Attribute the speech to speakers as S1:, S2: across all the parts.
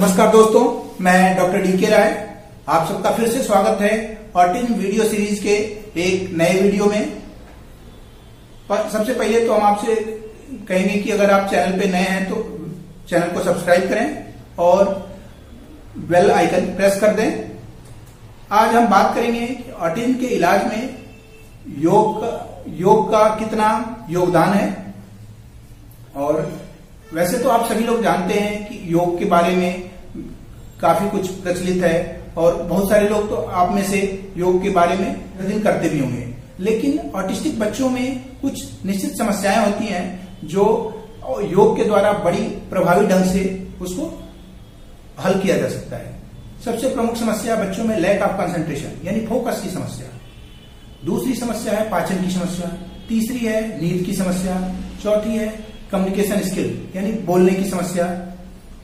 S1: नमस्कार दोस्तों, मैं डॉक्टर डी के राय। आप सबका फिर से स्वागत है ऑटिज्म वीडियो सीरीज़ के एक नए वीडियो में। सबसे पहले तो हम आपसे कहेंगे कि अगर आप चैनल पे नए हैं तो चैनल को सब्सक्राइब करें और बेल आइकन प्रेस कर दें। आज हम बात करेंगे ऑटिज्म के इलाज में योग का योग का कितना योगदान है। और वैसे तो आप सभी लोग जानते हैं कि योग के बारे में काफ़ी कुछ प्रचलित है और बहुत सारे लोग तो आप में से योग के बारे में प्रतिदिन करते भी होंगे। लेकिन ऑटिस्टिक बच्चों में कुछ निश्चित समस्याएँ होती हैं जो योग के द्वारा बड़ी प्रभावी ढंग से उसको हल किया जा सकता है। सबसे प्रमुख समस्या बच्चों में लैक ऑफ़ कंसंट्रेशन यानी फोकस की समस्या। दूसरी समस्या है पाचन की समस्या। तीसरी है नींद की समस्या। चौथी है कम्युनिकेशन स्किल यानी बोलने की समस्या।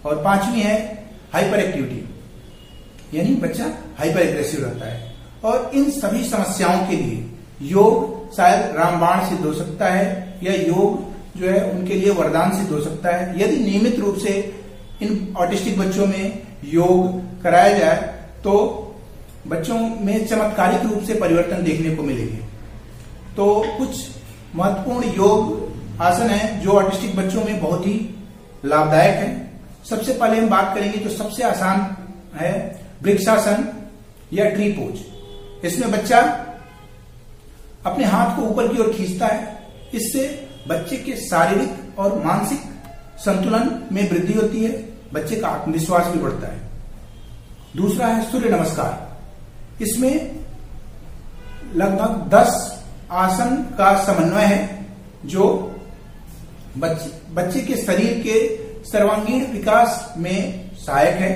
S1: और पांचवी है हाइपर एक्टिविटी यानी बच्चा हाइपर एग्रेसिव रहता है। और इन सभी समस्याओं के लिए योग शायद रामबाण सिद्ध हो सकता है, या योग जो है उनके लिए वरदान सिद्ध हो सकता है। यदि नियमित रूप से इन ऑटिस्टिक बच्चों में योग कराया जाए तो बच्चों में चमत्कारिक रूप से परिवर्तन देखने को मिलेंगे। तो कुछ महत्वपूर्ण योग आसन है जो ऑटिस्टिक बच्चों में बहुत ही लाभदायक है। सबसे पहले हम बात करेंगे जो सबसे आसान है वृक्षासन या ट्री पोज। इसमें बच्चा अपने हाथ को ऊपर की ओर खींचता है। इससे बच्चे के शारीरिक और मानसिक संतुलन में वृद्धि होती है। बच्चे का आत्मविश्वास भी बढ़ता है। दूसरा है सूर्य नमस्कार। इसमें लगभग 10 आसन का समन्वय है जो बच्चे बच्चे के शरीर के सर्वांगीण विकास में सहायक है।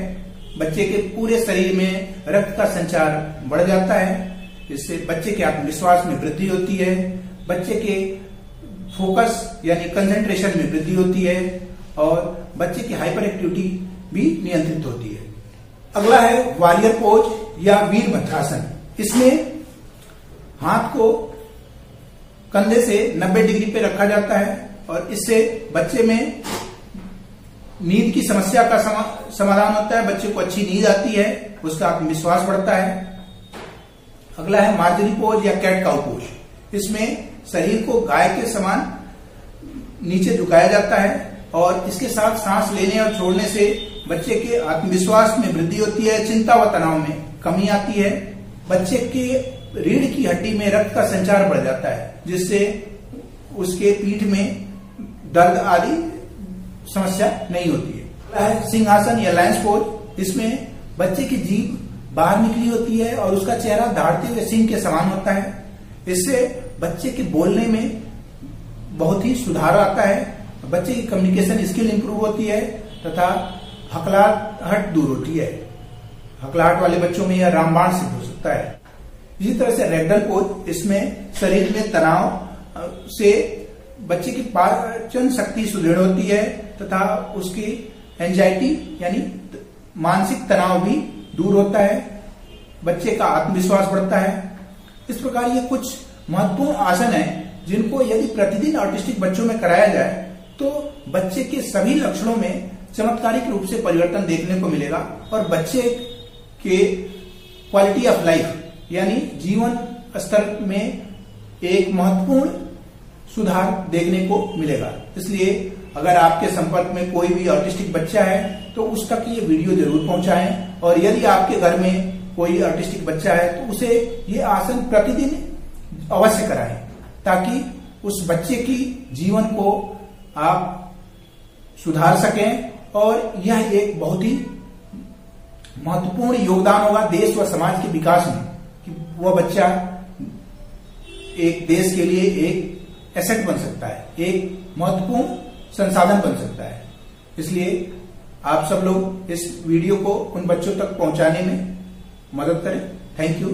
S1: बच्चे के पूरे शरीर में रक्त का संचार बढ़ जाता है इससे बच्चे के आत्मविश्वास में वृद्धि होती है, बच्चे के फोकस यानी कंसंट्रेशन में वृद्धि होती है, और बच्चे की हाइपर एक्टिविटी भी नियंत्रित होती है। अगला है वॉरियर पोज या वीर भद्रासन इसमें हाथ को कंधे से 90 डिग्री पे रखा जाता है, और इससे बच्चे में नींद की समस्या का समा, समाधान होता है बच्चे को अच्छी नींद आती है उसका आत्मविश्वास बढ़ता है। अगला है मार्जरी पोज या कैट काउ पोज। इसमें शरीर को गाय के समान नीचे झुकाया जाता है और इसके साथ सांस लेने और छोड़ने से बच्चे के आत्मविश्वास में वृद्धि होती है चिंता व तनाव में कमी आती है। बच्चे के रीढ़ की हड्डी में रक्त का संचार बढ़ जाता है जिससे उसके पीठ में दर्द आदि समस्या नहीं होती है। सिंहासन या लाइन्स पोज इसमें बच्चे की जीभ बाहर निकली होती है और उसका चेहरा दहाड़ते हुए सिंह के समान होता है। इससे बच्चे के बोलने में बहुत ही सुधार आता है। बच्चे की कम्युनिकेशन स्किल इंप्रूव होती है तथा हकलाहट दूर होती है। हकलाहट वाले बच्चों में यह रामबाण सिद्ध हो सकता है। इसी तरह से रेगडल पोज इसमें शरीर में तनाव से बच्चे की पाचन शक्ति सुदृढ़ होती है तथा उसकी एंजाइटी यानी मानसिक तनाव भी दूर होता है। बच्चे का आत्मविश्वास बढ़ता है। इस प्रकार ये कुछ महत्वपूर्ण आसन है जिनको यदि प्रतिदिन ऑटिस्टिक बच्चों में कराया जाए तो बच्चे के सभी लक्षणों में चमत्कारिक रूप से परिवर्तन देखने को मिलेगा और बच्चे के क्वालिटी ऑफ़ लाइफ यानी जीवन स्तर में एक महत्वपूर्ण सुधार देखने को मिलेगा। इसलिए अगर आपके संपर्क में कोई भी ऑटिस्टिक बच्चा है तो उस तक ये वीडियो ज़रूर पहुंचाएँ। और यदि आपके घर में कोई ऑटिस्टिक बच्चा है तो उसे ये आसन प्रतिदिन अवश्य कराएँ, ताकि उस बच्चे की जीवन को आप सुधार सकें। और यह एक बहुत ही महत्वपूर्ण योगदान होगा देश व समाज के विकास में, कि वह बच्चा एक देश के लिए एक एसेट बन सकता है, एक महत्वपूर्ण संसाधन बन सकता है। इसलिए आप सब लोग इस वीडियो को उन बच्चों तक पहुँचाने में मदद करें। Thank you